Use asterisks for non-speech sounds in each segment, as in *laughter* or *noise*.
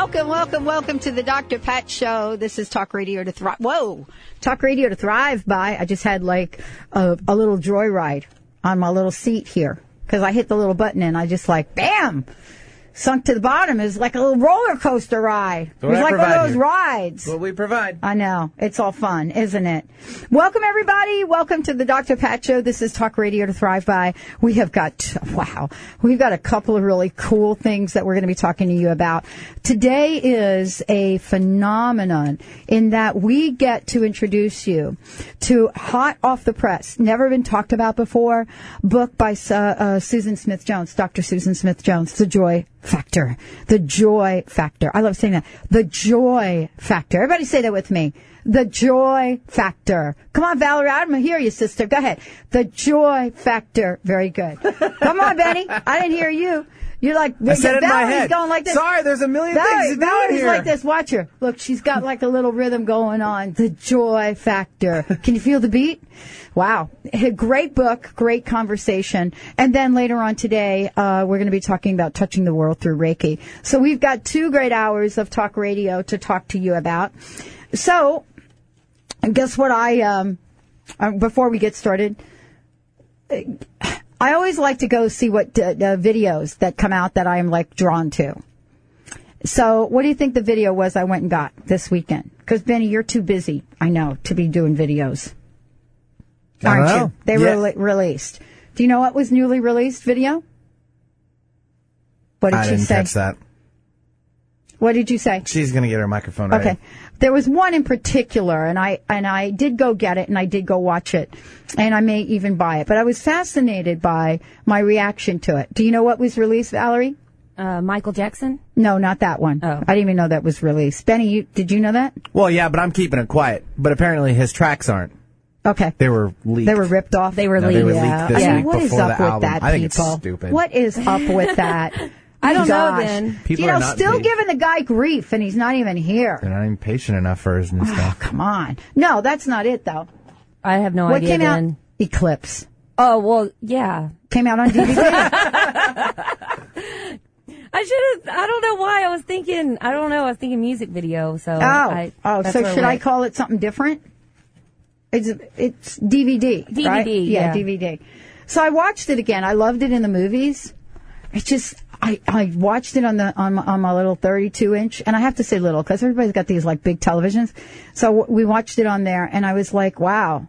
Welcome, welcome, welcome to the Dr. Pat Show. This is Talk Radio to Thrive. Whoa, Talk Radio to Thrive by. I just had like a, a little joyride on my little seat here because I hit the little button and I just like, bam, sunk to the bottom. Is like a little roller coaster ride. It was I like one of those here. rides. What we provide. I know. It's all fun, isn't it? Welcome, everybody. Welcome to the Dr. Pat Show. This is Talk Radio to Thrive By. We have got, wow, we've got a couple of really cool things that we're going to be talking to you about. Today is a phenomenon in that we get to introduce you to hot off the press, never been talked about before, book by uh, uh, Susan Smith Jones, Dr. Susan Smith Jones, The Joy Factor. The Joy Factor. I love saying that. The Joy Factor. Everybody say that with me. The Joy Factor. Come on, Valerie. I don't hear you, sister. Go ahead. The Joy Factor. Very good. Come on, Benny. I didn't hear you. You're like, I said it in my head. going like this. Sorry, there's a million Valerie, things to do Valerie's here. like this. Watch her. Look, she's got like a little rhythm going on. The joy factor. Can you feel the beat? Wow. A great book, great conversation. And then later on today, uh, we're going to be talking about touching the world through Reiki. So we've got two great hours of talk radio to talk to you about. So, guess what I, um, uh, before we get started, I always like to go see what uh, uh, videos that come out that I am like drawn to. So, what do you think the video was I went and got this weekend? Because Benny, you're too busy, I know, to be doing videos, aren't you? They Yeah. were rele- released. Do you know what was newly released video? What did I she didn't say? catch that. What did you say? She's gonna get her microphone ready. Okay. There was one in particular, and I and I did go get it, and I did go watch it, and I may even buy it. But I was fascinated by my reaction to it. Do you know what was released, Valerie? Uh, Michael Jackson? No, not that one. Oh. I didn't even know that was released. Benny, you, did you know that? Well, yeah, but I'm keeping it quiet. But apparently his tracks aren't. Okay. They were leaked. They were ripped off. They were No, they were leaked. leaked yeah. this I mean, week what is before up the with album. that, I think it's stupid. What is up with that? *laughs* I don't know Gosh. then. People you know, are not still paid. giving the guy grief, and he's not even here. They're not even patient enough for his new Oh, stuff. come on. No, that's not it, though. I have no what idea came then. out? Eclipse. Oh, well, yeah. Came out on DVD. *laughs* *laughs* I should have, I don't know why. I was thinking, I don't know, I was thinking music video, so. Oh, I, oh. So should I call it something different? It's it's DVD. DVD, right? yeah. DVD. So I watched it again. I loved it in the movies. It just I I watched it on the on my, on my little 32 inch, and I have to say little because everybody's got these like big televisions. So we watched it on there, and I was like, wow.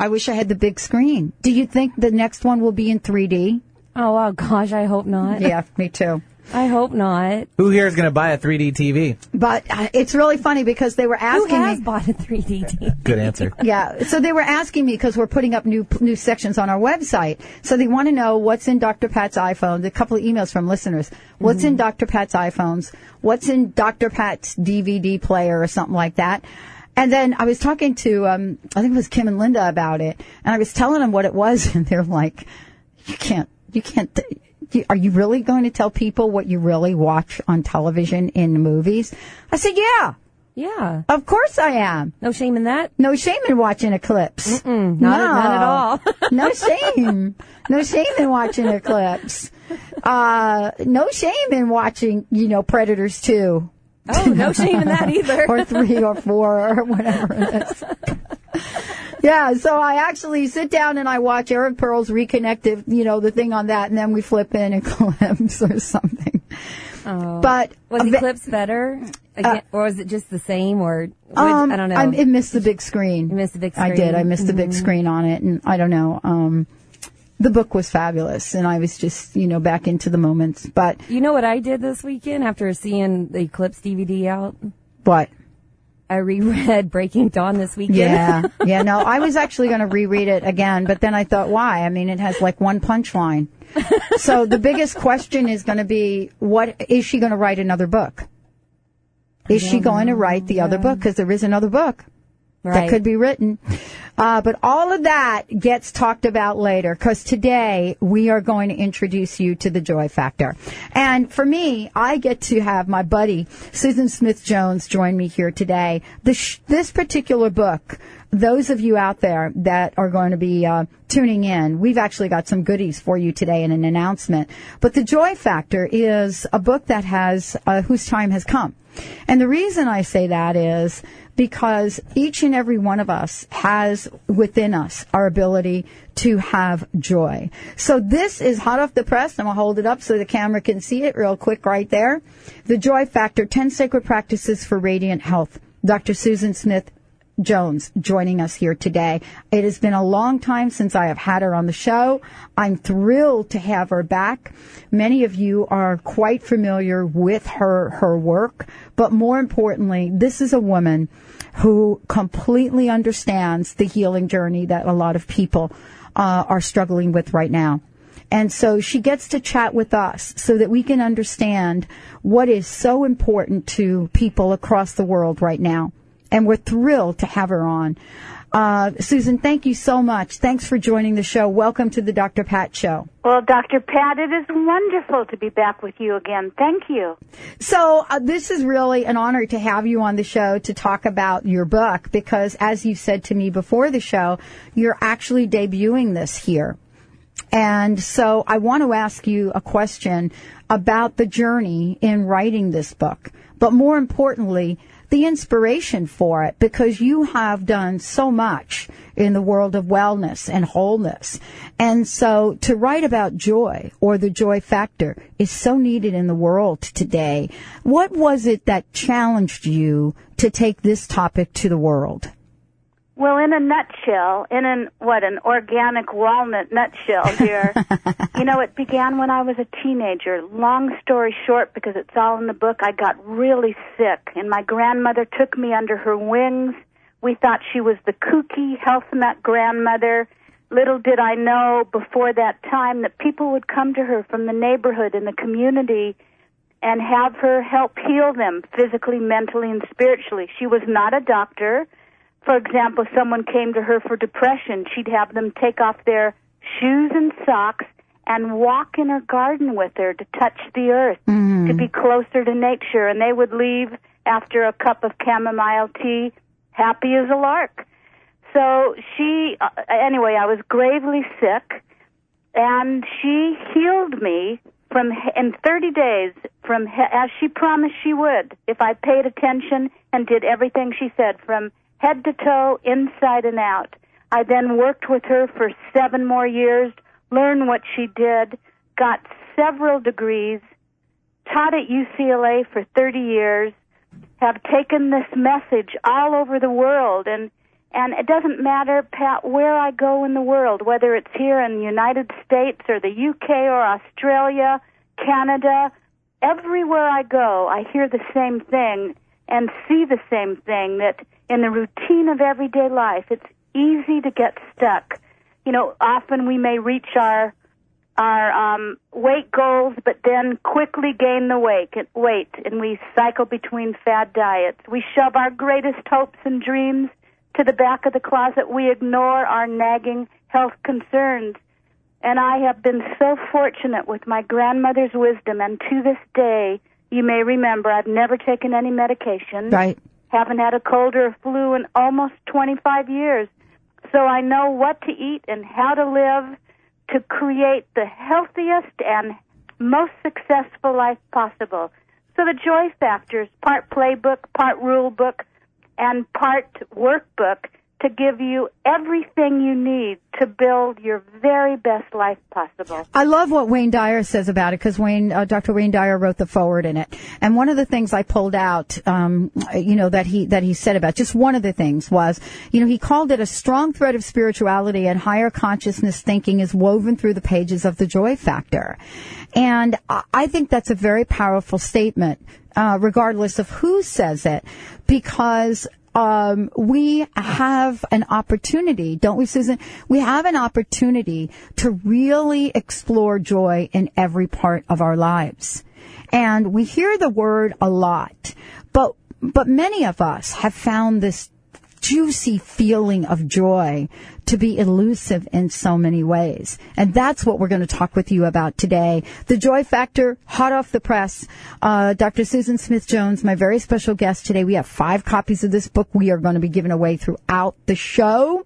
I wish I had the big screen. Do you think the next one will be in 3D? Oh, wow, gosh, I hope not. Yeah, me too. I hope not. Who here is gonna buy a 3D TV? But uh, it's really funny because they were asking Who asking has me. bought a 3D TV? Good answer. *laughs* Yeah. So they were asking me because we're putting up new new sections on our website. So they want to know what's in Dr. Pat's iPhone. A couple of emails from listeners. What's in Dr. Pat's iPhones? What's in Dr. Pat's DVD player or something like that? And then I was talking to um, I think it was Kim and Linda about it, and I was telling them what it was, *laughs* and they're like, "You can't, you can't." th- Are you really going to tell people what you really watch on television in movies? I said, "Yeah, Yeah. of course I am." No shame in that. No shame in watching Eclipse. Not, no. none at all. *laughs* no shame. No shame in watching Eclipse. Uh, no shame in watching, you know, Predators 2 oh, no shame in that either. *laughs* or 3 or 4 or whatever it is. *laughs* Yeah, so I actually sit down and I watch Eric Pearl's Reconnected, you know, the thing on that, and then we flip in Eclipse *laughs* or something. Oh. But Was Eclipse better? Again, or was it just the same? Or which, Um, I don't know. I, it missed the big screen. You missed the big screen. I did. I missed the big Mhm. screen on it, and I don't know. Um, the book was fabulous, and I was just you know back into the moments. But you know what I did this weekend after seeing the Eclipse DVD out? what? I reread *laughs* Breaking Dawn this weekend. Yeah, *laughs* yeah. No, I was actually going to reread it again, but then I thought, why? I mean, it has like one punchline. *laughs* so the biggest question is going to be, what is she going to write another book? Is she going to write the other book? Because there is another book that could be written. Uh, but all of that gets talked about later because today we are going to introduce you to the joy factor. And for me, I get to have my buddy Susan Smith Jones join me here today. This, this particular book, those of you out there that are going to be uh, tuning in, we've actually got some goodies for you today in an announcement. But the Joy Factor is a book that has uh, whose time has come. And the reason I say that is because each and every one of us has within us our ability to have joy. So this is hot off the press. I'm going to hold it up so the camera can see it real quick right there. The Joy Factor, 10 Sacred Practices for Radiant Health. Dr. Susan Smith Jones joining us here today. It has been a long time since I have had her on the show. I'm thrilled to have her back. Many of you are quite familiar with her, her work, but more importantly, this is a woman who completely understands the healing journey that a lot of people uh, are struggling with right now. And so she gets to chat with us so that we can understand what is so important to people across the world right now and we're thrilled to have her on. Uh, Susan, thank you so much. Thanks for joining the show. Welcome to the Dr. Pat Show. Well, Dr. Pat, it is wonderful to be back with you again. Thank you. So, uh, this is really an honor to have you on the show to talk about your book because, as you said to me before the show, you're actually debuting this here. And so, I want to ask you a question about the journey in writing this book. But more importantly, the inspiration for it because you have done so much in the world of wellness and wholeness. And so to write about joy or the joy factor is so needed in the world today. What was it that challenged you to take this topic to the world? Well, in a nutshell, in an what an organic walnut nutshell here, *laughs* you know, it began when I was a teenager. Long story short, because it's all in the book, I got really sick, and my grandmother took me under her wings. We thought she was the kooky health nut grandmother. Little did I know before that time that people would come to her from the neighborhood and the community and have her help heal them physically, mentally, and spiritually. She was not a doctor for example, someone came to her for depression, she'd have them take off their shoes and socks and walk in her garden with her to touch the earth, mm. to be closer to nature. And they would leave after a cup of chamomile tea happy as a lark. So she, uh, anyway, I was gravely sick, and she healed me from in 30 days from as she promised she would if I paid attention and did everything she said from head to toe, inside and out. I then worked with her for seven more years, learned what she did, got several degrees, taught at UCLA for 30 years, have taken this message all over the world and and it doesn't matter Pat where I go in the world whether it's here in the United States or the UK or Australia, Canada, everywhere I go I hear the same thing and see the same thing that in the routine of everyday life, it's easy to get stuck. You know, often we may reach our our um, weight goals, but then quickly gain the weight, weight, and we cycle between fad diets. We shove our greatest hopes and dreams to the back of the closet. We ignore our nagging health concerns. And I have been so fortunate with my grandmother's wisdom, and to this day, you may remember I've never taken any medication. Right. Haven't had a cold or a flu in almost 25 years. So I know what to eat and how to live to create the healthiest and most successful life possible. So the joy factor is part playbook, part rule book, and part workbook to give you everything you need to build your very best life possible. I love what Wayne Dyer says about it because Wayne, uh, Dr. Wayne Dyer wrote the foreword in it, and one of the things I pulled out, um, you know, that he that he said about just one of the things was, you know, he called it a strong thread of spirituality and higher consciousness thinking is woven through the pages of the Joy Factor, and I think that's a very powerful statement. Uh, regardless of who says it, because um, we have an opportunity, don't we, Susan? We have an opportunity to really explore joy in every part of our lives. And we hear the word a lot, but, but many of us have found this juicy feeling of joy to be elusive in so many ways. And that's what we're going to talk with you about today. The Joy Factor, hot off the press. Uh, Dr. Susan Smith Jones, my very special guest today. We have five copies of this book we are going to be giving away throughout the show.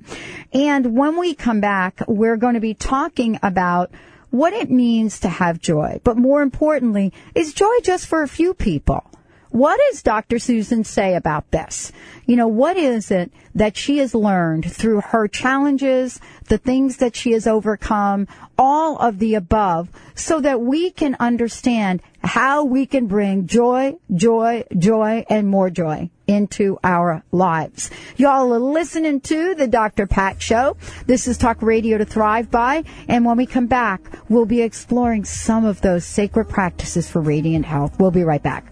And when we come back, we're going to be talking about what it means to have joy. But more importantly, is joy just for a few people? What does Dr. Susan say about this? You know, what is it that she has learned through her challenges, the things that she has overcome, all of the above, so that we can understand how we can bring joy, joy, joy, and more joy into our lives. Y'all are listening to the Dr. Pat Show. This is Talk Radio to Thrive By. And when we come back, we'll be exploring some of those sacred practices for radiant health. We'll be right back.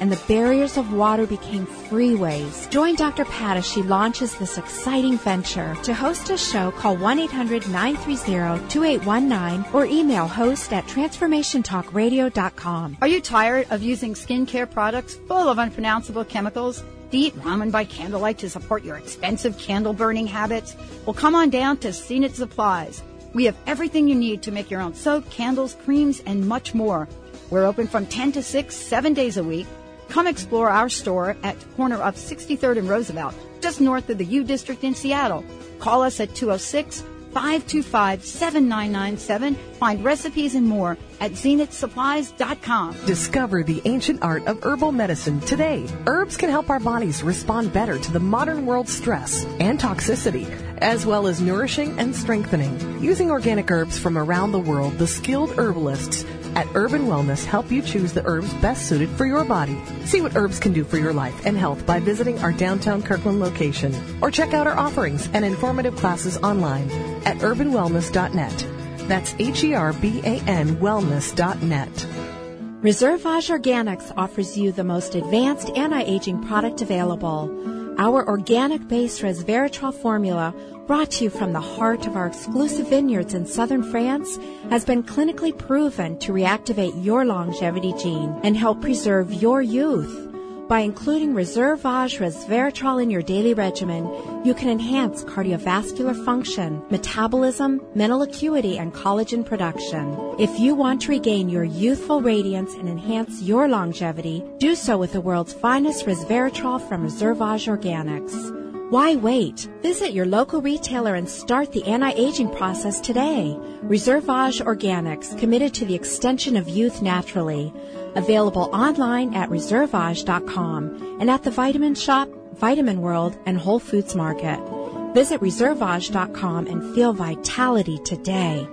and the barriers of water became freeways. Join Dr. Pat as she launches this exciting venture. To host a show, call 1-800-930-2819 or email host at transformationtalkradio.com. Are you tired of using skincare products full of unpronounceable chemicals? Do you eat ramen by candlelight to support your expensive candle burning habits? Well, come on down to Zenith Supplies. We have everything you need to make your own soap, candles, creams, and much more. We're open from 10 to 6, seven days a week. Come explore our store at corner of 63rd and Roosevelt, just north of the U District in Seattle. Call us at 206 525 7997. Find recipes and more at zenithsupplies.com. Discover the ancient art of herbal medicine today. Herbs can help our bodies respond better to the modern world's stress and toxicity, as well as nourishing and strengthening. Using organic herbs from around the world, the skilled herbalists at Herban Wellness help you choose the herbs best suited for your body. See what herbs can do for your life and health by visiting our downtown Kirkland location or check out our offerings and informative classes online at herbanwellness.net. That's H E R B A N wellness.net. Reservage Organics offers you the most advanced anti-aging product available. Our organic-based resveratrol formula brought to you from the heart of our exclusive vineyards in southern France, has been clinically proven to reactivate your longevity gene and help preserve your youth. By including Reservage resveratrol in your daily regimen, you can enhance cardiovascular function, metabolism, mental acuity, and collagen production. If you want to regain your youthful radiance and enhance your longevity, do so with the world's finest resveratrol from Reservage Organics. Why wait? Visit your local retailer and start the anti-aging process today. Reservage Organics, committed to the extension of youth naturally. Available online at reservage.com and at the Vitamin Shoppe, Vitamin World, and Whole Foods Market. Visit reservage.com and feel vitality today.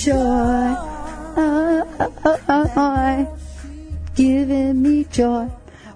Joy, uh, uh, uh, giving me joy.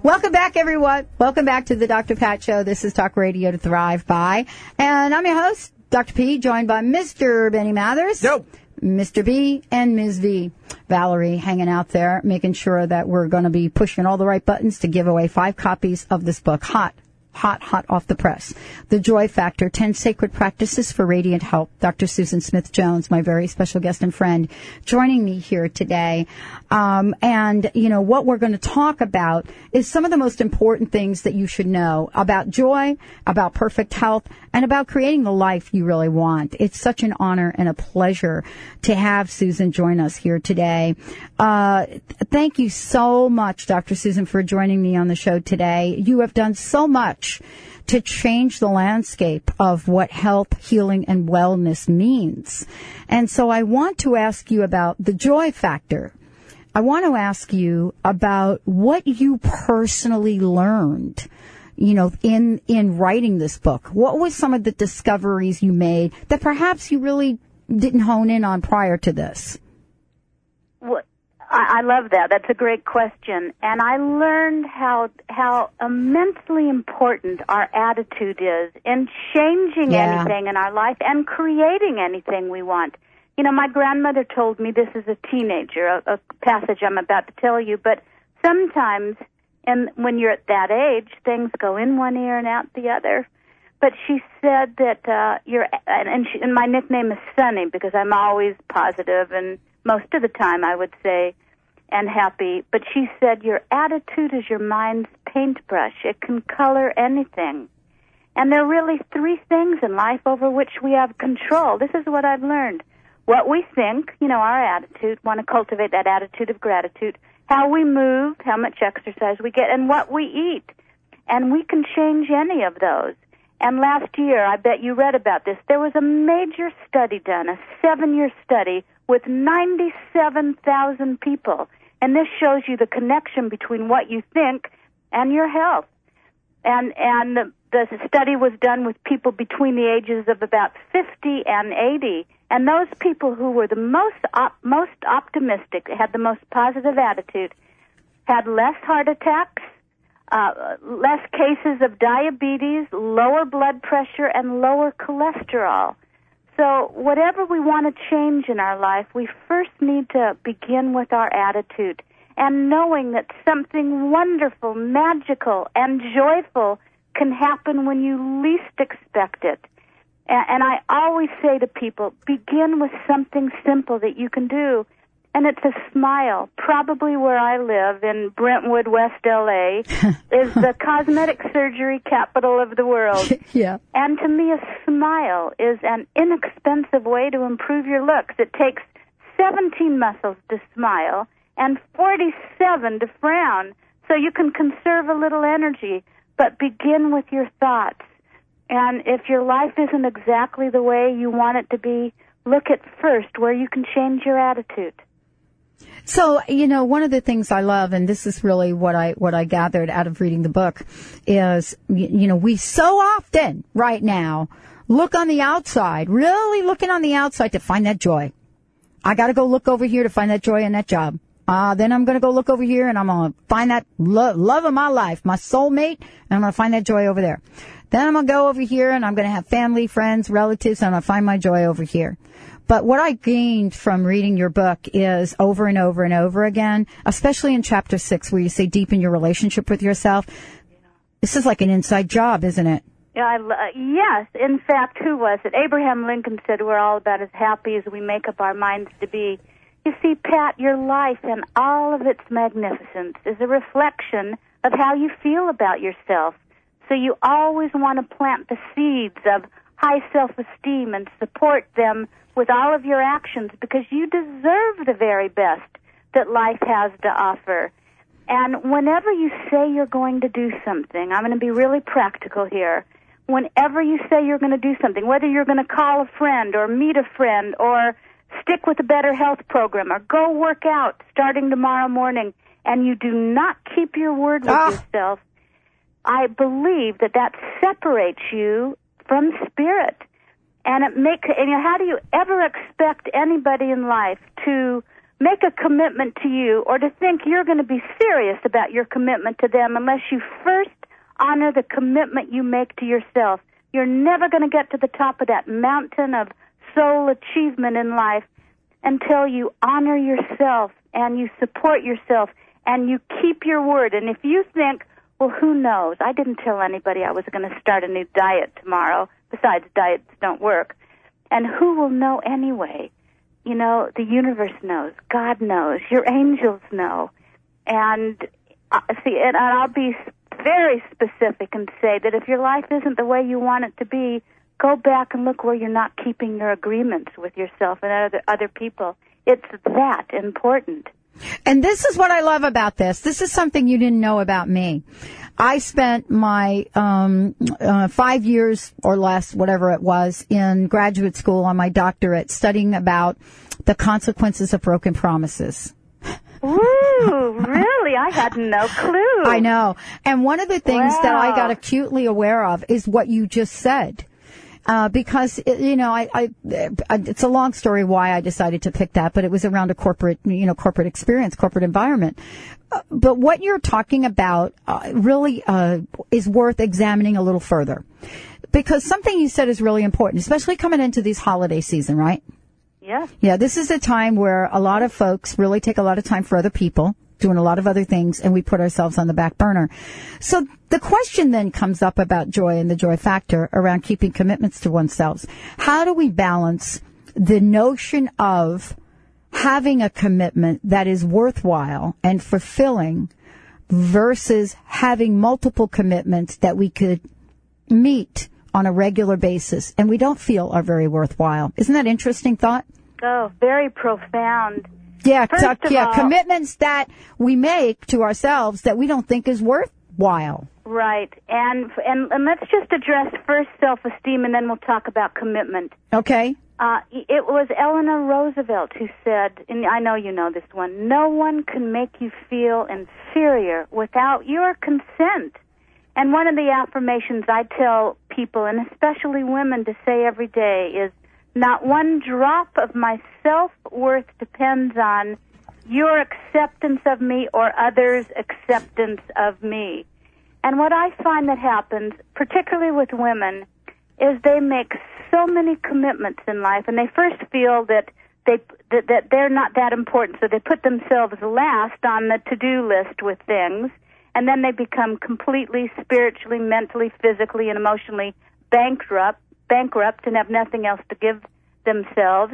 Welcome back, everyone. Welcome back to the Dr. Pat Show. This is Talk Radio to Thrive By. And I'm your host, Dr. P, joined by Mr. Benny Mathers. Nope. Mr. B and Ms. V. Valerie hanging out there, making sure that we're going to be pushing all the right buttons to give away five copies of this book. Hot, hot, hot off the press. The Joy Factor, 10 Sacred Practices for Radiant Health. Dr. Susan Smith Jones, my very special guest and friend, joining me here today. Um, and, you know, what we're going to talk about is some of the most important things that you should know about joy, about perfect health, and about creating the life you really want. It's such an honor and a pleasure to have Susan join us here today. Uh, thank you so much, Dr. Susan, for joining me on the show today. You have done so much to change the landscape of what health, healing, and wellness means. And so I want to ask you about the joy factor. I want to ask you about what you personally learned, you know, in, in writing this book. What was some of the discoveries you made that perhaps you really didn't hone in on prior to this? What, I, I love that. That's a great question. And I learned how how immensely important our attitude is in changing Yeah. anything in our life and creating anything we want. You know, my grandmother told me this is a teenager, a, a passage I'm about to tell you, but sometimes and when you're at that age, things go in one ear and out the other. But she said that uh, you're, and, she, and my nickname is Sunny because I'm always positive and most of the time I would say, and happy. But she said your attitude is your mind's paintbrush. It can color anything. And there are really three things in life over which we have control. This is what I've learned. What we think, you know, our attitude, want to cultivate that attitude of gratitude, how we move, how much exercise we get, and what we eat. And we can change any of those. And last year, I bet you read about this, there was a major study done, a seven year study with 97,000 people. And this shows you the connection between what you think and your health. And, and the, the study was done with people between the ages of about 50 and 80. And those people who were the most, op- most optimistic, had the most positive attitude, had less heart attacks, uh, less cases of diabetes, lower blood pressure, and lower cholesterol. So, whatever we want to change in our life, we first need to begin with our attitude and knowing that something wonderful, magical, and joyful can happen when you least expect it. A- And I always say to people, begin with something simple that you can do. And it's a smile. Probably where I live in Brentwood, West LA, *laughs* is the cosmetic surgery capital of the world. *laughs* Yeah. And to me, a smile is an inexpensive way to improve your looks. It takes 17 muscles to smile and 47 to frown. So you can conserve a little energy, but begin with your thoughts. And if your life isn't exactly the way you want it to be, look at first where you can change your attitude. So, you know, one of the things I love, and this is really what I, what I gathered out of reading the book is, you know, we so often right now look on the outside, really looking on the outside to find that joy. I gotta go look over here to find that joy in that job. Uh, then I'm gonna go look over here and I'm gonna find that lo- love of my life, my soulmate, and I'm gonna find that joy over there. Then I'm gonna go over here and I'm gonna have family, friends, relatives, and I'm gonna find my joy over here. But what I gained from reading your book is over and over and over again, especially in chapter six where you say deepen your relationship with yourself. This is like an inside job, isn't it? Yeah, I, uh, yes. In fact, who was it? Abraham Lincoln said we're all about as happy as we make up our minds to be. You see, Pat, your life and all of its magnificence is a reflection of how you feel about yourself. So you always want to plant the seeds of high self-esteem and support them with all of your actions because you deserve the very best that life has to offer. And whenever you say you're going to do something, I'm going to be really practical here. Whenever you say you're going to do something, whether you're going to call a friend or meet a friend or stick with a better health program or go work out starting tomorrow morning and you do not keep your word with Ah. yourself, I believe that that separates you from spirit. And it make and how do you ever expect anybody in life to make a commitment to you or to think you're going to be serious about your commitment to them unless you first honor the commitment you make to yourself. You're never going to get to the top of that mountain of soul achievement in life until you honor yourself and you support yourself and you keep your word. And if you think well, who knows? I didn't tell anybody I was going to start a new diet tomorrow. Besides, diets don't work. And who will know anyway? You know, the universe knows. God knows. Your angels know. And uh, see, and I'll be very specific and say that if your life isn't the way you want it to be, go back and look where you're not keeping your agreements with yourself and other other people. It's that important. And this is what I love about this. This is something you didn't know about me. I spent my um, uh, five years or less, whatever it was, in graduate school on my doctorate, studying about the consequences of broken promises. Ooh, really? I had no clue. I know. And one of the things that I got acutely aware of is what you just said. Uh, because it, you know, I, I, it's a long story why I decided to pick that, but it was around a corporate, you know, corporate experience, corporate environment. Uh, but what you're talking about uh, really uh, is worth examining a little further, because something you said is really important, especially coming into these holiday season, right? Yeah. Yeah, this is a time where a lot of folks really take a lot of time for other people, doing a lot of other things, and we put ourselves on the back burner. So the question then comes up about joy and the joy factor around keeping commitments to oneself. How do we balance the notion of having a commitment that is worthwhile and fulfilling versus having multiple commitments that we could meet on a regular basis and we don't feel are very worthwhile. Isn't that interesting thought? Oh, very profound. Yeah, First yeah, all- commitments that we make to ourselves that we don't think is worthwhile. Right. And and and let's just address first self-esteem and then we'll talk about commitment. Okay? Uh, it was Eleanor Roosevelt who said, and I know you know this one, no one can make you feel inferior without your consent. And one of the affirmations I tell people, and especially women, to say every day is, not one drop of my self-worth depends on your acceptance of me or others' acceptance of me. And what I find that happens, particularly with women, is they make so many commitments in life, and they first feel that they that, that they're not that important, so they put themselves last on the to-do list with things, and then they become completely spiritually, mentally, physically, and emotionally bankrupt, bankrupt, and have nothing else to give themselves,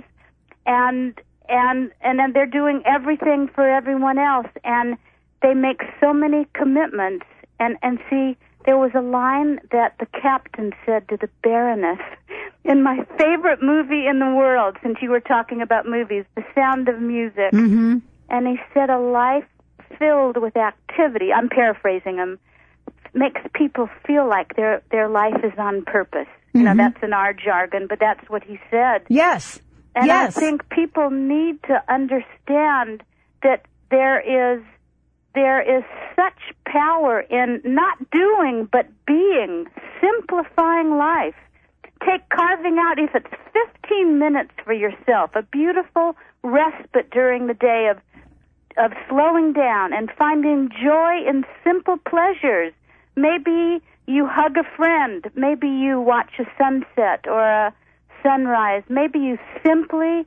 and and and then they're doing everything for everyone else, and they make so many commitments, and and see there was a line that the captain said to the Baroness *laughs* in my favorite movie in the world, since you were talking about movies, The Sound of Music. Mm-hmm. And he said, a life filled with activity, I'm paraphrasing him, makes people feel like their, their life is on purpose. You know, mm-hmm. that's in our jargon, but that's what he said. Yes. And yes. I think people need to understand that there is there is such power in not doing but being, simplifying life. Take carving out if it's 15 minutes for yourself, a beautiful respite during the day of of slowing down and finding joy in simple pleasures. Maybe you hug a friend, maybe you watch a sunset or a sunrise, maybe you simply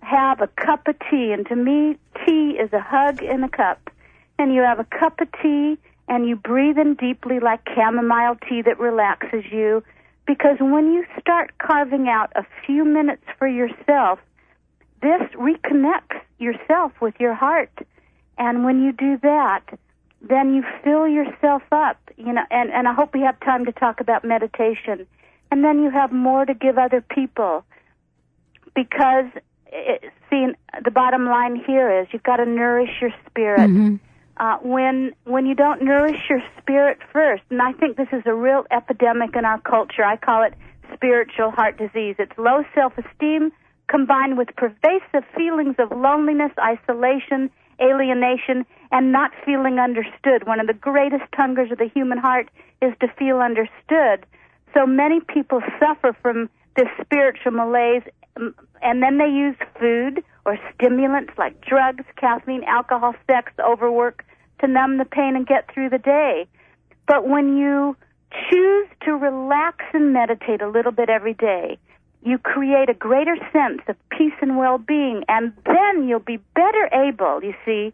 have a cup of tea and to me tea is a hug in a cup. And you have a cup of tea and you breathe in deeply like chamomile tea that relaxes you because when you start carving out a few minutes for yourself, this reconnects yourself with your heart. And when you do that, then you fill yourself up, you know, and, and I hope we have time to talk about meditation. And then you have more to give other people. Because, it, see, the bottom line here is you've got to nourish your spirit. Uh, when when you don't nourish your spirit first, and I think this is a real epidemic in our culture. I call it spiritual heart disease. It's low self-esteem combined with pervasive feelings of loneliness, isolation, alienation, and not feeling understood. One of the greatest hungers of the human heart is to feel understood. So many people suffer from this spiritual malaise, and then they use food or stimulants like drugs, caffeine, alcohol, sex, overwork to numb the pain and get through the day. But when you choose to relax and meditate a little bit every day, you create a greater sense of peace and well-being, and then you'll be better able, you see,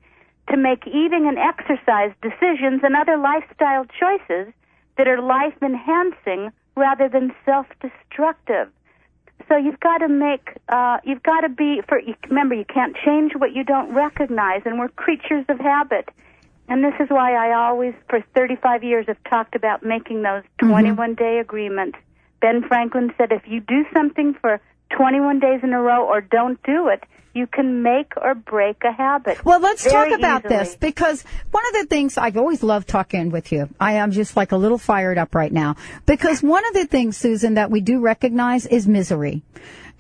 to make eating and exercise decisions and other lifestyle choices that are life enhancing rather than self destructive. So you've got to make, uh, you've got to be, for, remember, you can't change what you don't recognize, and we're creatures of habit. And this is why I always, for 35 years, have talked about making those 21 day agreements. Ben Franklin said if you do something for 21 days in a row or don't do it, you can make or break a habit. Well, let's talk about easily. this because one of the things I've always loved talking with you. I am just like a little fired up right now because one of the things, Susan, that we do recognize is misery.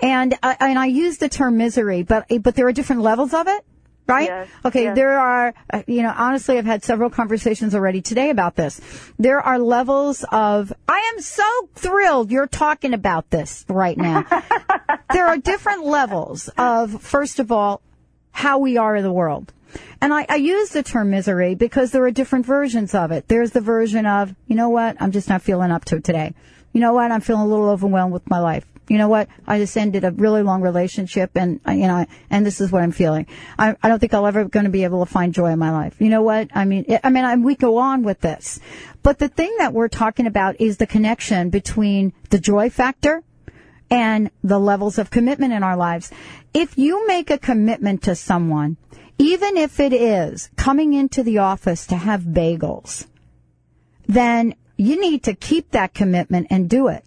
And I, and I use the term misery, but, but there are different levels of it. Right? Yes, okay, yes. there are, uh, you know, honestly, I've had several conversations already today about this. There are levels of, I am so thrilled you're talking about this right now. *laughs* there are different levels of, first of all, how we are in the world. And I, I use the term misery because there are different versions of it. There's the version of, you know what, I'm just not feeling up to it today. You know what, I'm feeling a little overwhelmed with my life. You know what, I just ended a really long relationship and, you know, and this is what I'm feeling. I, I don't think I'll ever going to be able to find joy in my life. You know what, I mean, I mean, I, we go on with this. But the thing that we're talking about is the connection between the joy factor and the levels of commitment in our lives. If you make a commitment to someone, even if it is coming into the office to have bagels, then you need to keep that commitment and do it.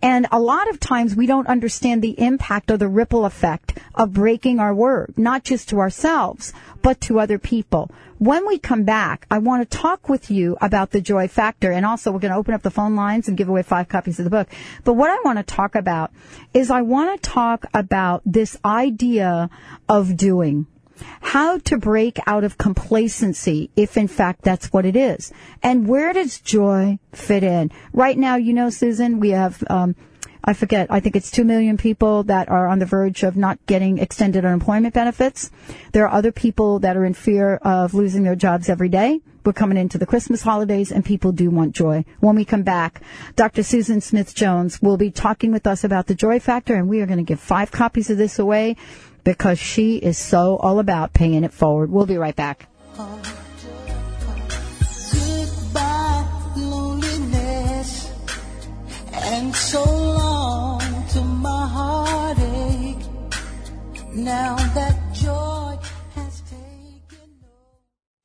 And a lot of times we don't understand the impact or the ripple effect of breaking our word, not just to ourselves, but to other people. When we come back, I want to talk with you about the joy factor. And also we're going to open up the phone lines and give away five copies of the book. But what I want to talk about is I want to talk about this idea of doing how to break out of complacency if in fact that's what it is and where does joy fit in right now you know susan we have um, i forget i think it's 2 million people that are on the verge of not getting extended unemployment benefits there are other people that are in fear of losing their jobs every day we're coming into the Christmas holidays and people do want joy. When we come back, Dr. Susan Smith Jones will be talking with us about the joy factor and we are going to give five copies of this away because she is so all about paying it forward. We'll be right back. And so long to my heartache. Now that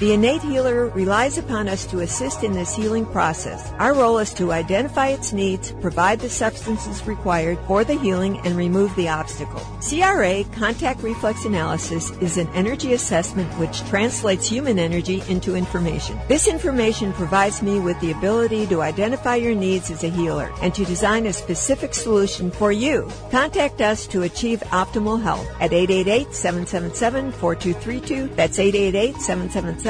The innate healer relies upon us to assist in this healing process. Our role is to identify its needs, provide the substances required for the healing, and remove the obstacle. CRA, contact reflex analysis, is an energy assessment which translates human energy into information. This information provides me with the ability to identify your needs as a healer and to design a specific solution for you. Contact us to achieve optimal health at 888-777-4232. That's 888-777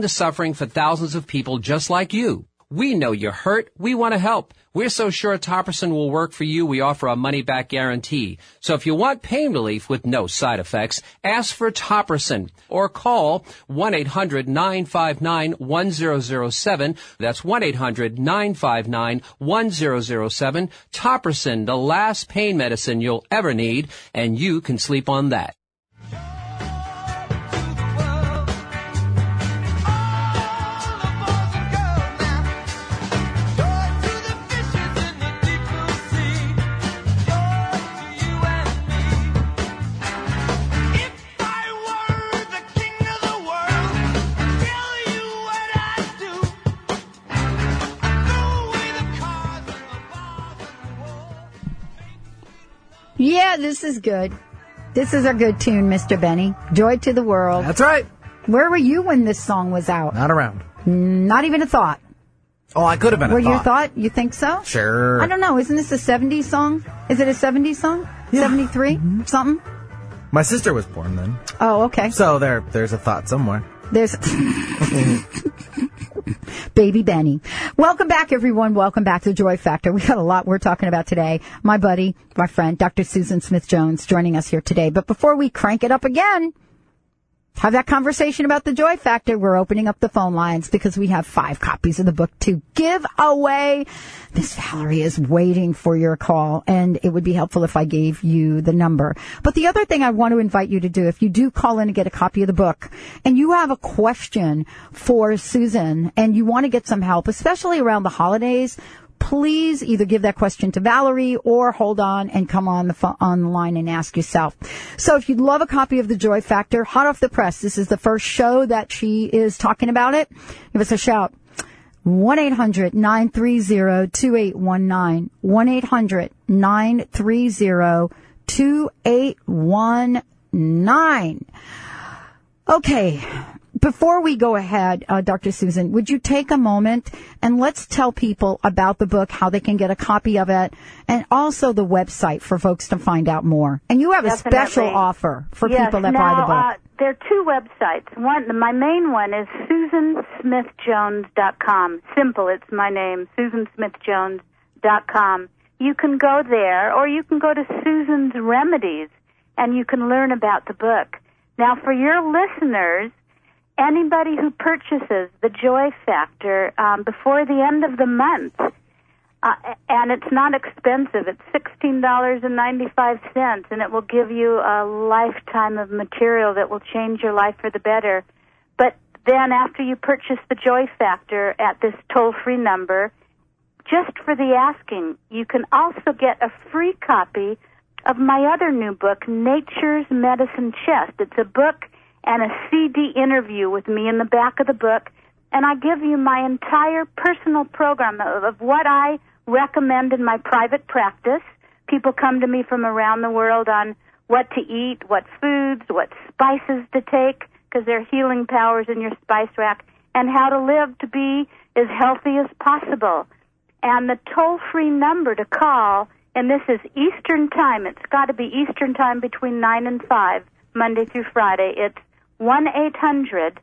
the suffering for thousands of people just like you. We know you're hurt. We want to help. We're so sure Topricin will work for you, we offer a money back guarantee. So if you want pain relief with no side effects, ask for Topricin or call 1-800-959-1007. That's 1-800-959-1007. Topricin, the last pain medicine you'll ever need, and you can sleep on that. Yeah, this is good. This is a good tune, Mr. Benny. Joy to the world. That's right. Where were you when this song was out? Not around. Not even a thought. Oh, I could have been a Were thought. your thought? You think so? Sure. I don't know. Isn't this a 70s song? Is it a 70s song? 73? Mm-hmm. Something? My sister was born then. Oh, okay. So there, there's a thought somewhere. There's *laughs* *laughs* *laughs* Baby Benny. Welcome back, everyone. Welcome back to Joy Factor. We got a lot we're talking about today. My buddy, my friend, Dr. Susan Smith Jones, joining us here today. But before we crank it up again, have that conversation about the joy factor. We're opening up the phone lines because we have five copies of the book to give away. Miss Valerie is waiting for your call and it would be helpful if I gave you the number. But the other thing I want to invite you to do, if you do call in and get a copy of the book and you have a question for Susan and you want to get some help, especially around the holidays, please either give that question to Valerie or hold on and come on the phone, on the line and ask yourself. So if you'd love a copy of the Joy Factor, hot off the press, this is the first show that she is talking about it. Give us a shout. 1-800-930-2819. 1-800-930-2819. Okay. Before we go ahead, uh, Dr. Susan, would you take a moment and let's tell people about the book, how they can get a copy of it, and also the website for folks to find out more. And you have a special offer for yes, people that now, buy the book. Uh, there are two websites. One, my main one is susansmithjones.com. Simple, it's my name, susansmithjones.com. You can go there, or you can go to Susan's Remedies, and you can learn about the book. Now, for your listeners, anybody who purchases the Joy Factor um, before the end of the month, uh, and it's not expensive. It's sixteen dollars and ninety five cents, and it will give you a lifetime of material that will change your life for the better. But then, after you purchase the Joy Factor at this toll free number, just for the asking, you can also get a free copy of my other new book, Nature's Medicine Chest. It's a book and a CD interview with me in the back of the book, and I give you my entire personal program of, of what I recommend in my private practice. People come to me from around the world on what to eat, what foods, what spices to take, because there are healing powers in your spice rack, and how to live to be as healthy as possible. And the toll free number to call, and this is Eastern Time, it's got to be Eastern Time between 9 and 5, Monday through Friday. It's 1 800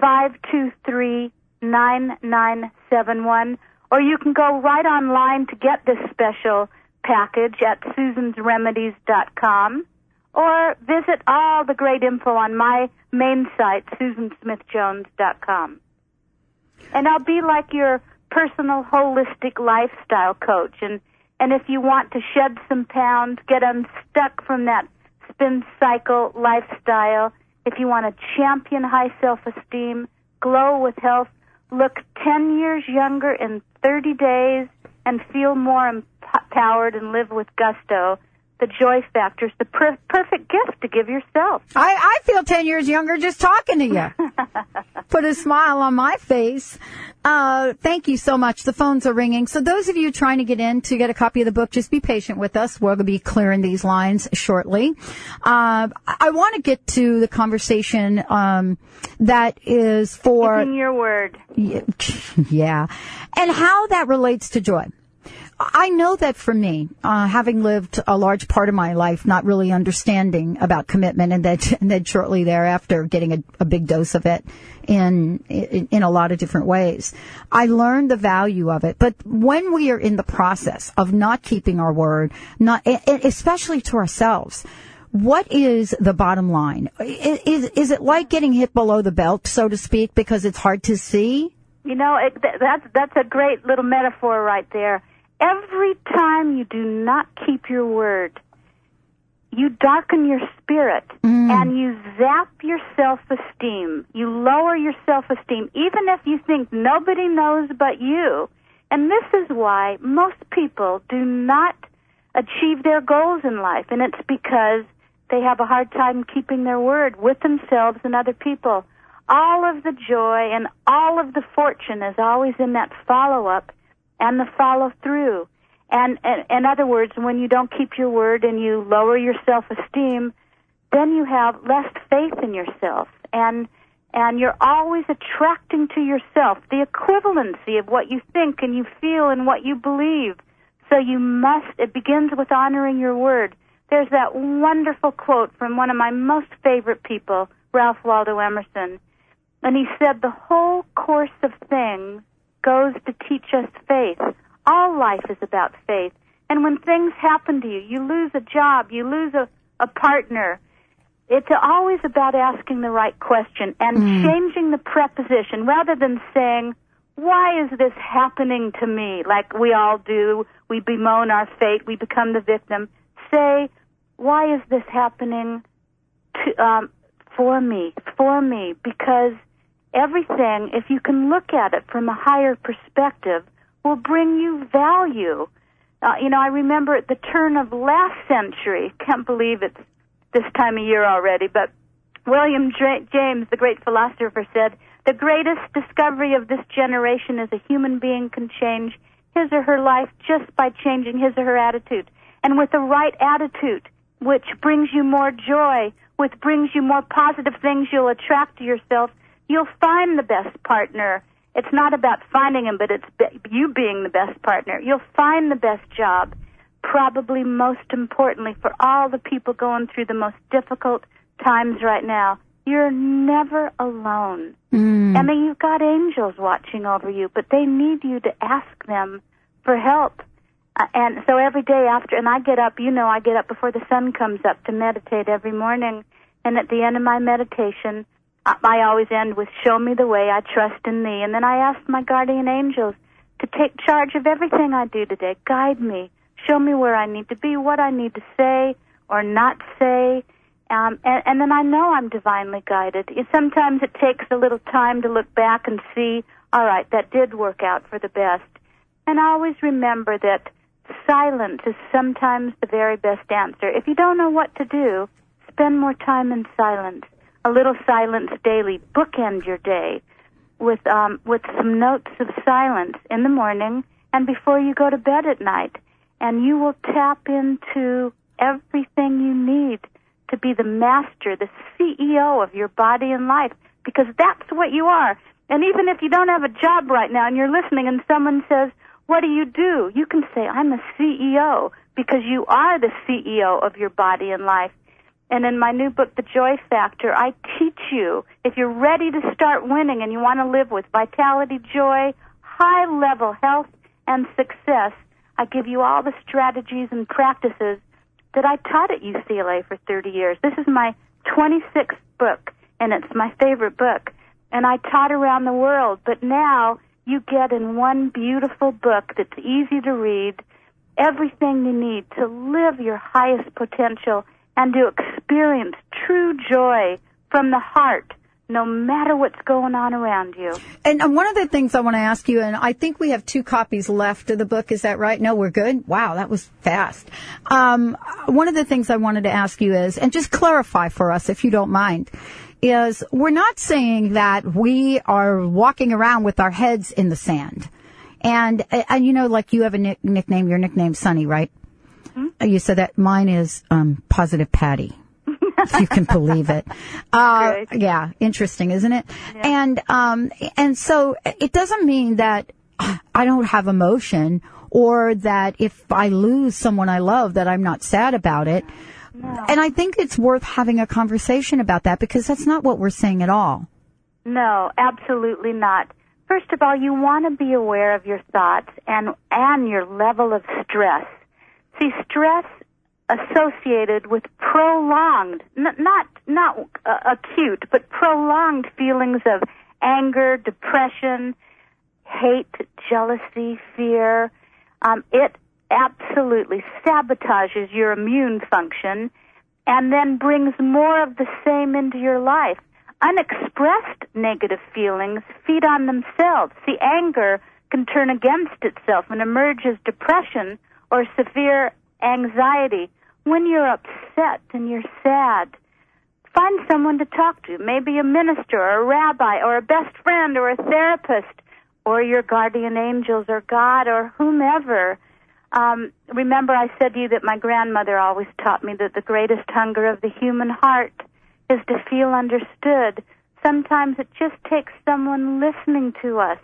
523 9971. Or you can go right online to get this special package at susansremedies.com or visit all the great info on my main site, susansmithjones.com. And I'll be like your personal holistic lifestyle coach. And, and if you want to shed some pounds, get unstuck from that spin cycle lifestyle, if you want to champion high self-esteem, glow with health, look 10 years younger in 30 days, and feel more empowered and live with gusto, the joy factor is the per- perfect gift to give yourself. I, I feel 10 years younger just talking to you. *laughs* Put a smile on my face. Uh, thank you so much. The phones are ringing. So those of you trying to get in to get a copy of the book, just be patient with us. We're going to be clearing these lines shortly. Uh, I want to get to the conversation, um, that is for. Keeping your word. *laughs* Yeah. And how that relates to joy. I know that for me, uh, having lived a large part of my life not really understanding about commitment, and then *laughs* and then shortly thereafter getting a, a big dose of it in, in in a lot of different ways, I learned the value of it. But when we are in the process of not keeping our word, not especially to ourselves. What is the bottom line? Is, is it like getting hit below the belt, so to speak, because it's hard to see? You know, it, that's that's a great little metaphor right there. Every time you do not keep your word, you darken your spirit mm. and you zap your self-esteem. You lower your self-esteem, even if you think nobody knows but you. And this is why most people do not achieve their goals in life, and it's because they have a hard time keeping their word with themselves and other people. All of the joy and all of the fortune is always in that follow-up and the follow through. And, and in other words, when you don't keep your word and you lower your self-esteem, then you have less faith in yourself and and you're always attracting to yourself the equivalency of what you think and you feel and what you believe. So you must it begins with honoring your word. There's that wonderful quote from one of my most favorite people, Ralph Waldo Emerson. And he said the whole course of things goes to teach us faith. All life is about faith. And when things happen to you, you lose a job, you lose a, a partner, it's always about asking the right question and changing the preposition rather than saying, why is this happening to me? Like we all do. We bemoan our fate. We become the victim. Say, why is this happening to, um, for me? For me. Because everything, if you can look at it from a higher perspective, will bring you value. Uh, you know, I remember at the turn of last century, *laughs* can't believe it's this time of year already, but William J- James, the great philosopher, said, The greatest discovery of this generation is a human being can change his or her life just by changing his or her attitude. And with the right attitude, which brings you more joy, which brings you more positive things you'll attract to yourself, you'll find the best partner. It's not about finding him, but it's be- you being the best partner. You'll find the best job. Probably most importantly, for all the people going through the most difficult times right now, you're never alone. I mean, you've got angels watching over you, but they need you to ask them for help. Uh, and so every day after, and I get up, you know, I get up before the sun comes up to meditate every morning. And at the end of my meditation, I always end with, show me the way, I trust in thee. And then I ask my guardian angels to take charge of everything I do today. Guide me. Show me where I need to be, what I need to say or not say. Um, and, and then I know I'm divinely guided. Sometimes it takes a little time to look back and see, all right, that did work out for the best. And I always remember that silence is sometimes the very best answer. If you don't know what to do, spend more time in silence. A little silence daily. Bookend your day with um, with some notes of silence in the morning and before you go to bed at night, and you will tap into everything you need to be the master, the CEO of your body and life, because that's what you are. And even if you don't have a job right now and you're listening and someone says, what do you do? You can say, I'm a CEO because you are the CEO of your body and life. And in my new book, The Joy Factor, I teach you if you're ready to start winning and you want to live with vitality, joy, high level health, and success, I give you all the strategies and practices that I taught at UCLA for 30 years. This is my 26th book, and it's my favorite book. And I taught around the world, but now you get in one beautiful book that's easy to read everything you need to live your highest potential and to experience true joy from the heart, no matter what's going on around you. And one of the things I want to ask you, and I think we have two copies left of the book. Is that right? No, we're good. Wow, that was fast. Um, one of the things I wanted to ask you is, and just clarify for us, if you don't mind, is we're not saying that we are walking around with our heads in the sand. And, and you know, like you have a nickname, your nickname's Sunny, right? Mm-hmm. You said that mine is um, Positive Patty. if you can believe it. *laughs* Uh, yeah, interesting, isn't it? And um, and so it doesn't mean that I don't have emotion or that if I lose someone I love that I'm not sad about it. And I think it's worth having a conversation about that because that's not what we're saying at all. No, absolutely not. First of all, you want to be aware of your thoughts and and your level of stress. See, stress associated with prolonged, n- not not uh, acute, but prolonged feelings of anger, depression, hate, jealousy, fear. Um, it absolutely sabotages your immune function, and then brings more of the same into your life. Unexpressed negative feelings feed on themselves. See, anger can turn against itself and emerge as depression or severe anxiety. When you're upset and you're sad, find someone to talk to, maybe a minister or a rabbi or a best friend or a therapist or your guardian angels or God or whomever. Um, remember, I said to you that my grandmother always taught me that the greatest hunger of the human heart is to feel understood. Sometimes it just takes someone listening to us.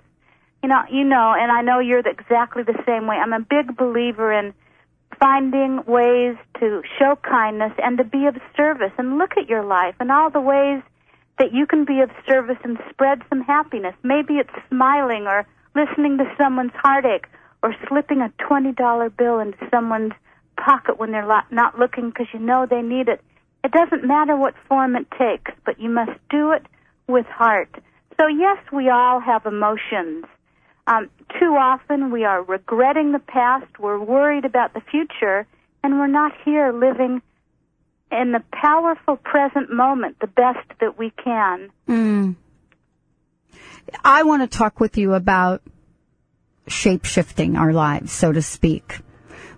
You know, you know, and I know you're exactly the same way. I'm a big believer in finding ways to show kindness and to be of service and look at your life and all the ways that you can be of service and spread some happiness. Maybe it's smiling or listening to someone's heartache or slipping a $20 bill into someone's pocket when they're not looking because you know they need it. It doesn't matter what form it takes, but you must do it with heart. So yes, we all have emotions. Um, too often we are regretting the past, we're worried about the future, and we're not here living in the powerful present moment the best that we can. Mm. I want to talk with you about shape shifting our lives, so to speak.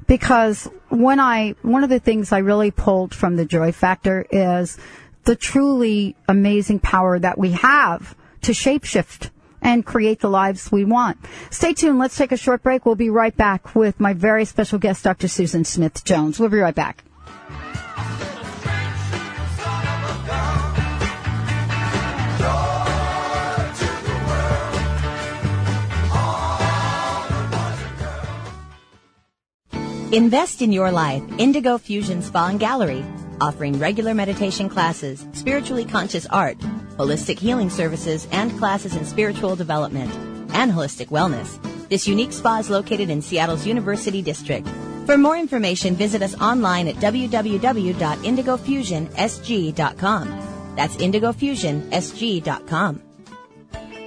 Because when I, one of the things I really pulled from the joy factor is the truly amazing power that we have to shapeshift and create the lives we want. Stay tuned. Let's take a short break. We'll be right back with my very special guest, Dr. Susan Smith Jones. We'll be right back. Invest in your life. Indigo Fusion Spa and Gallery, offering regular meditation classes, spiritually conscious art, holistic healing services, and classes in spiritual development and holistic wellness. This unique spa is located in Seattle's University District. For more information, visit us online at www.indigofusionsg.com. That's indigofusionsg.com.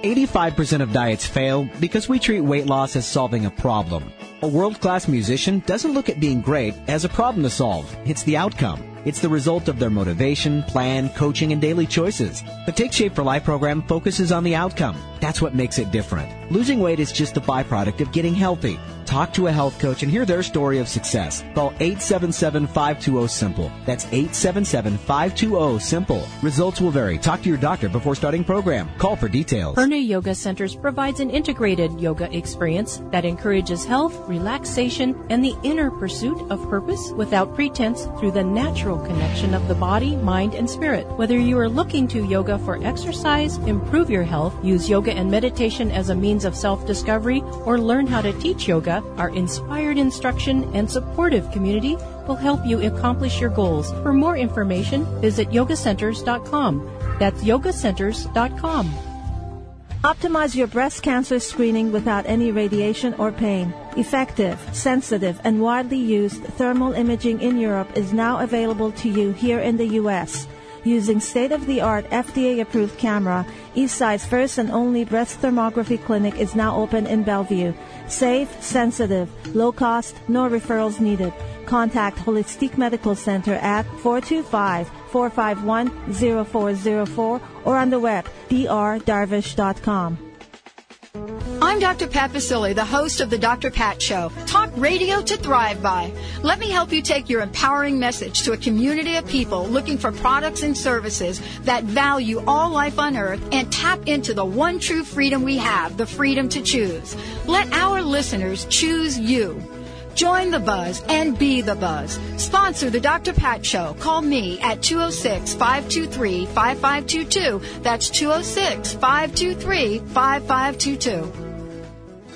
85% of diets fail because we treat weight loss as solving a problem. A world-class musician doesn't look at being great as a problem to solve. It's the outcome. It's the result of their motivation, plan, coaching, and daily choices. The Take Shape for Life program focuses on the outcome. That's what makes it different. Losing weight is just the byproduct of getting healthy. Talk to a health coach and hear their story of success. Call 877-520-SIMPLE. That's 877-520-SIMPLE. Results will vary. Talk to your doctor before starting program. Call for details. Purna Yoga Centers provides an integrated yoga experience that encourages health, relaxation, and the inner pursuit of purpose without pretense through the natural connection of the body, mind, and spirit. Whether you are looking to yoga for exercise, improve your health, use yoga and meditation as a means of self-discovery, or learn how to teach yoga, our inspired instruction and supportive community will help you accomplish your goals. For more information, visit yogacenters.com. That's yogacenters.com. Optimize your breast cancer screening without any radiation or pain. Effective, sensitive, and widely used thermal imaging in Europe is now available to you here in the U.S. Using state-of-the-art FDA-approved camera, Eastside's first and only breast thermography clinic is now open in Bellevue. Safe, sensitive, low cost, no referrals needed. Contact Holistic Medical Center at 451-0404 or on the web drdarvish.com. I'm Dr. Pat Baccili, the host of the Dr. Pat Show. Talk radio to thrive by. Let me help you take your empowering message to a community of people looking for products and services that value all life on earth and tap into the one true freedom we have, the freedom to choose. Let our listeners choose you. Join the buzz and be the buzz. Sponsor the Dr. Pat Show. Call me at 206 523 5522. That's 206 523 5522.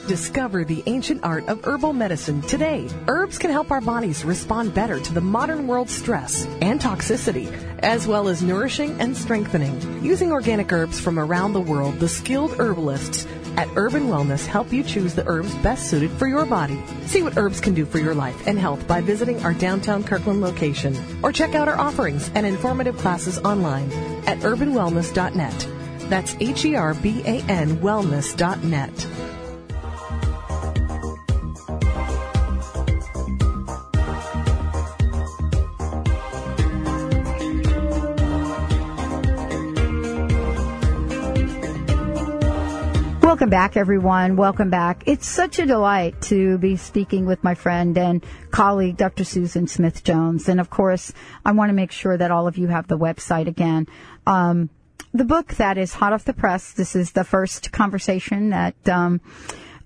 Discover the ancient art of herbal medicine today. Herbs can help our bodies respond better to the modern world's stress and toxicity, as well as nourishing and strengthening. Using organic herbs from around the world, the skilled herbalists at Herban Wellness help you choose the herbs best suited for your body. See what herbs can do for your life and health by visiting our downtown Kirkland location or check out our offerings and informative classes online at herbanwellness.net. That's H E R B A N wellness.net. Welcome back, everyone. Welcome back. It's such a delight to be speaking with my friend and colleague, Dr. Susan Smith Jones. And of course, I want to make sure that all of you have the website again. Um, the book that is hot off the press, this is the first conversation that um,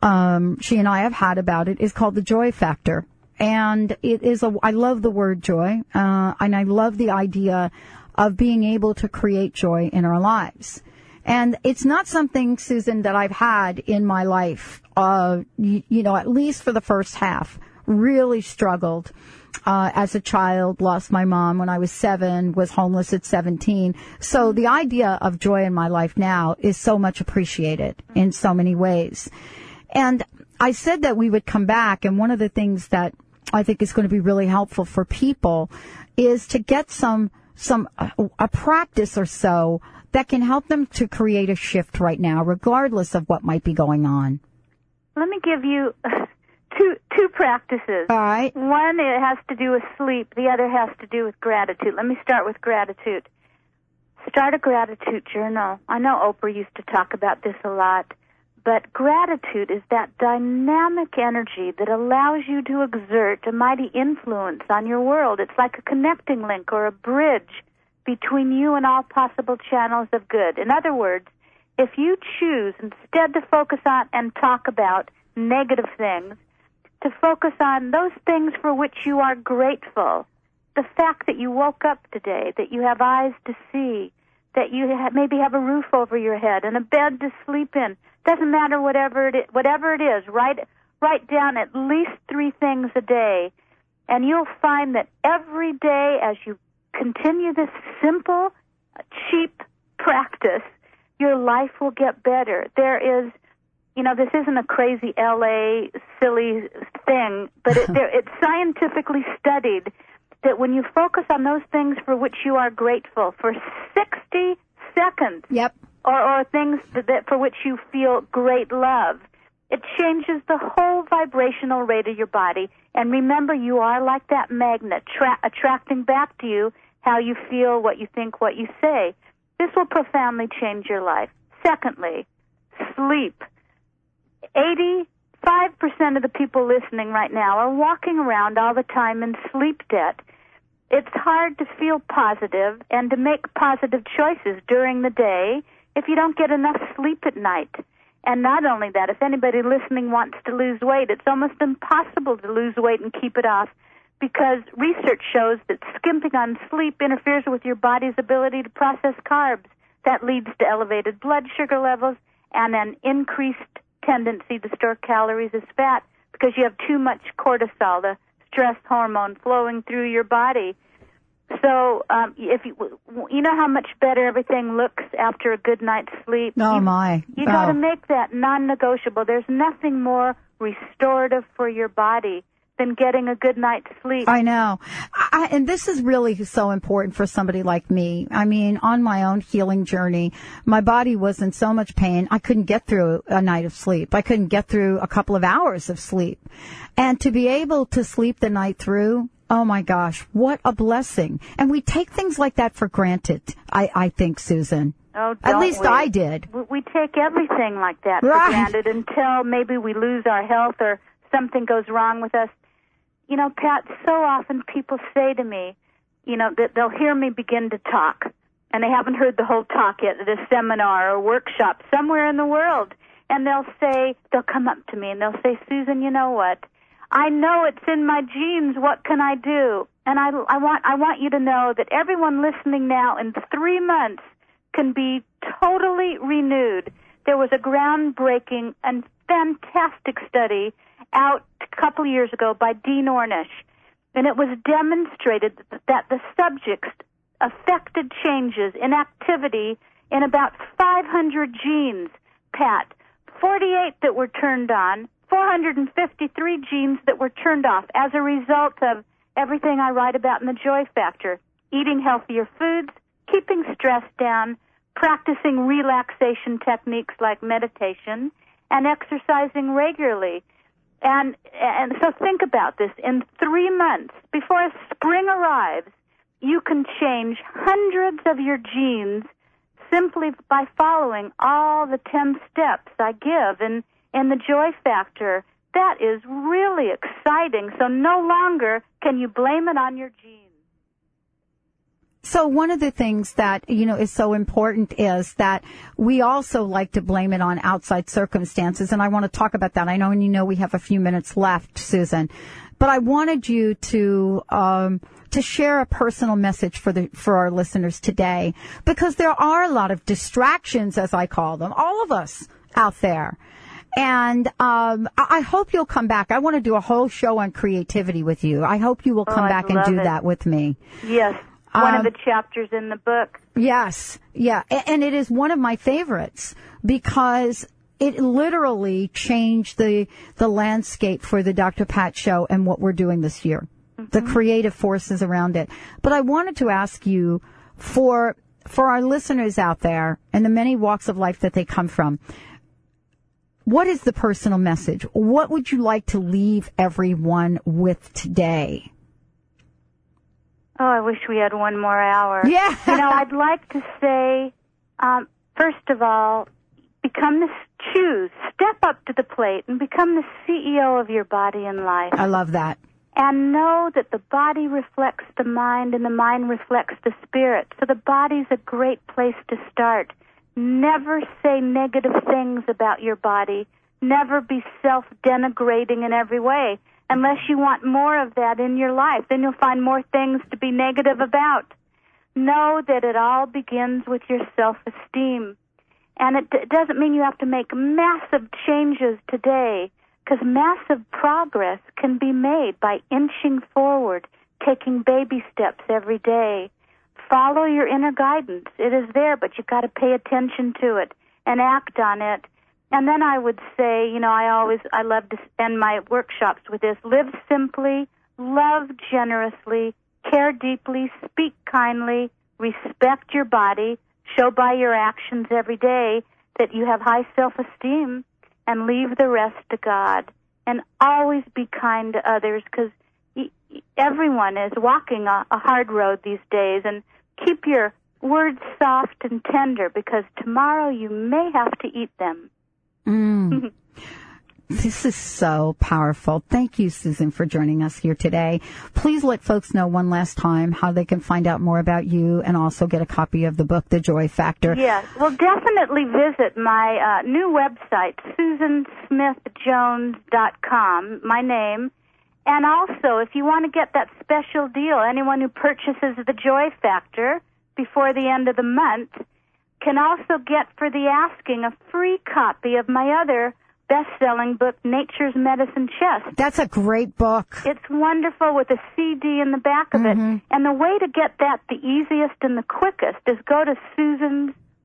um, she and I have had about it, is called The Joy Factor. And it is a, I love the word joy, uh, and I love the idea of being able to create joy in our lives. And it's not something, Susan, that I've had in my life, uh, you, you know, at least for the first half. Really struggled. Uh, as a child, lost my mom when I was seven, was homeless at 17. So the idea of joy in my life now is so much appreciated in so many ways. And I said that we would come back, and one of the things that I think is going to be really helpful for people is to get some some uh, a practice or so that can help them to create a shift right now, regardless of what might be going on? Let me give you *laughs* two two practices. All right. One it has to do with sleep. The other has to do with gratitude. Let me start with gratitude. Start a gratitude journal. I know Oprah used to talk about this a lot, but gratitude is that dynamic energy that allows you to exert a mighty influence on your world. It's like a connecting link or a bridge between you and all possible channels of good. In other words, if you choose instead to focus on and talk about negative things, to focus on those things for which you are grateful, the fact that you woke up today, that you have eyes to see, that you have, maybe have a roof over your head and a bed to sleep in, doesn't matter whatever it is, whatever it is, write write down at least 3 things a day and you'll find that every day as you continue this simple, cheap practice, your life will get better. There is, you know, this isn't a crazy LA silly thing, but it, *laughs* there, it's scientifically studied that when you focus on those things for which you are grateful for 60 seconds, yep, or, or things that for which you feel great love, it changes the whole vibrational rate of your body. And remember, you are like that magnet, tra- attracting back to you how you feel, what you think, what you say. This will profoundly change your life. Secondly, sleep. 85% of the people listening right now are walking around all the time in sleep debt. It's hard to feel positive and to make positive choices during the day if you don't get enough sleep at night. And not only that, if anybody listening wants to lose weight, it's almost impossible to lose weight and keep it off because research shows that skimping on sleep interferes with your body's ability to process carbs. That leads to elevated blood sugar levels and an increased tendency to store calories as fat because you have too much cortisol, the stress hormone, flowing through your body. So, um, if you you know how much better everything looks after a good night's sleep. Oh you, my! You got to oh. make that non-negotiable. There's nothing more restorative for your body than getting a good night's sleep. I know. I, and this is really so important for somebody like me. I mean, on my own healing journey, my body was in so much pain, I couldn't get through a night of sleep. I couldn't get through a couple of hours of sleep. And to be able to sleep the night through Oh my gosh, what a blessing. And we take things like that for granted, I, I think, Susan. Oh, At least we? I did. We, we take everything like that Right. for granted until maybe we lose our health or something goes wrong with us. You know, Pat, so often people say to me, you know, that they'll hear me begin to talk, and they haven't heard the whole talk yet at a seminar or workshop somewhere in the world. And they'll say, they'll come up to me and they'll say, Susan, you know what? I know it's in my genes. What can I do? And I, I want, I want you to know that everyone listening now in three months can be totally renewed. There was a groundbreaking and fantastic study out a couple of years ago by Dean Ornish, and it was demonstrated that the subjects affected changes in activity in about 500 genes, Pat. 48 that were turned on, 453 genes that were turned off as a result of everything I write about in the Joy Factor. Eating healthier foods, keeping stress down, practicing relaxation techniques like meditation, and exercising regularly. And and so think about this. In three months, before spring arrives, you can change hundreds of your genes simply by following all the ten steps I give in in the joy factor. That is really exciting. So no longer can you blame it on your genes. So one of the things that, you know, is so important is that we also like to blame it on outside circumstances. And I want to talk about that. I know, and you know, we have a few minutes left, Susan, but I wanted you to, um, to share a personal message for the, for our listeners today because there are a lot of distractions, as I call them, all of us out there. And um, I hope you'll come back. I want to do a whole show on creativity with you. I hope you will Oh, come I'd back and do it. that with me. Yes, one Um, of the chapters in the book. Yes, yeah, and it is one of my favorites because it literally changed the the landscape for the Dr. Pat show and what we're doing this year. The creative forces around it. But I wanted to ask you for for our listeners out there and the many walks of life that they come from. What is the personal message? What would you like to leave everyone with today? Oh, I wish we had one more hour. Yeah. you know, I'd like to say, um, first of all, become the choose, step up to the plate, and become the CEO of your body and life. I love that. And know that the body reflects the mind and the mind reflects the spirit. So the body's a great place to start. Never say negative things about your body. Never be self denigrating in every way. Unless you want more of that in your life, then you'll find more things to be negative about. Know that it all begins with your self esteem. And it, it doesn't mean you have to make massive changes today, because massive progress can be made by inching forward, taking baby steps every day. Follow your inner guidance. It is there, but you've got to pay attention to it and act on it. And then I would say, you know, I always, I love to end my workshops with this live simply, love generously, care deeply, speak kindly, respect your body, show by your actions every day that you have high self esteem, and leave the rest to God. And always be kind to others because everyone is walking a, a hard road these days. And keep your words soft and tender because tomorrow you may have to eat them. Mm. *laughs* This is so powerful. Thank you, Susan, for joining us here today. Please let folks know one last time how they can find out more about you and also get a copy of the book, The Joy Factor. Yes. Well, definitely visit my uh, new website, susansmithjones.com, my name. And also, if you want to get that special deal, anyone who purchases the Joy Factor before the end of the month can also get for the asking a free copy of my other best-selling book, Nature's Medicine Chest. That's a great book. It's wonderful with a CD in the back of it. Mm-hmm. And the way to get that the easiest and the quickest is go to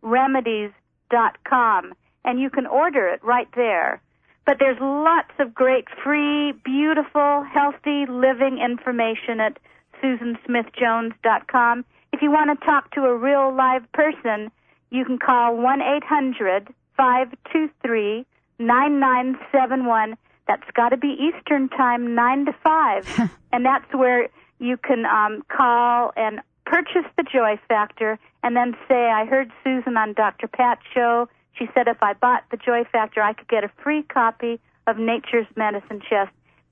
susansremedies.com and you can order it right there. But there's lots of great free, beautiful, healthy living information at susansmithjones.com. If you want to talk to a real live person, you can call 1-800-523 9971. That's got to be Eastern Time, 9 to 5. *laughs* and that's where you can um, call and purchase the Joy Factor and then say, I heard Susan on Dr. Pat's show. She said if I bought the Joy Factor, I could get a free copy of Nature's Medicine Chest.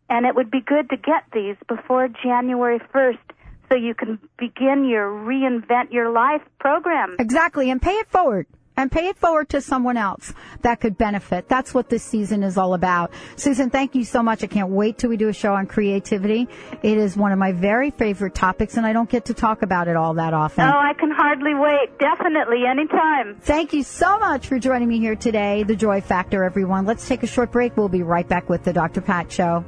And it would be good to get these before January 1st so you can begin your Reinvent Your Life program. Exactly, and pay it forward. And pay it forward to someone else that could benefit. That's what this season is all about. Susan, thank you so much. I can't wait till we do a show on creativity. It is one of my very favorite topics, and I don't get to talk about it all that often. Oh, I can hardly wait. Definitely, anytime. Thank you so much for joining me here today, The Joy Factor, everyone. Let's take a short break. We'll be right back with the Dr. Pat Show.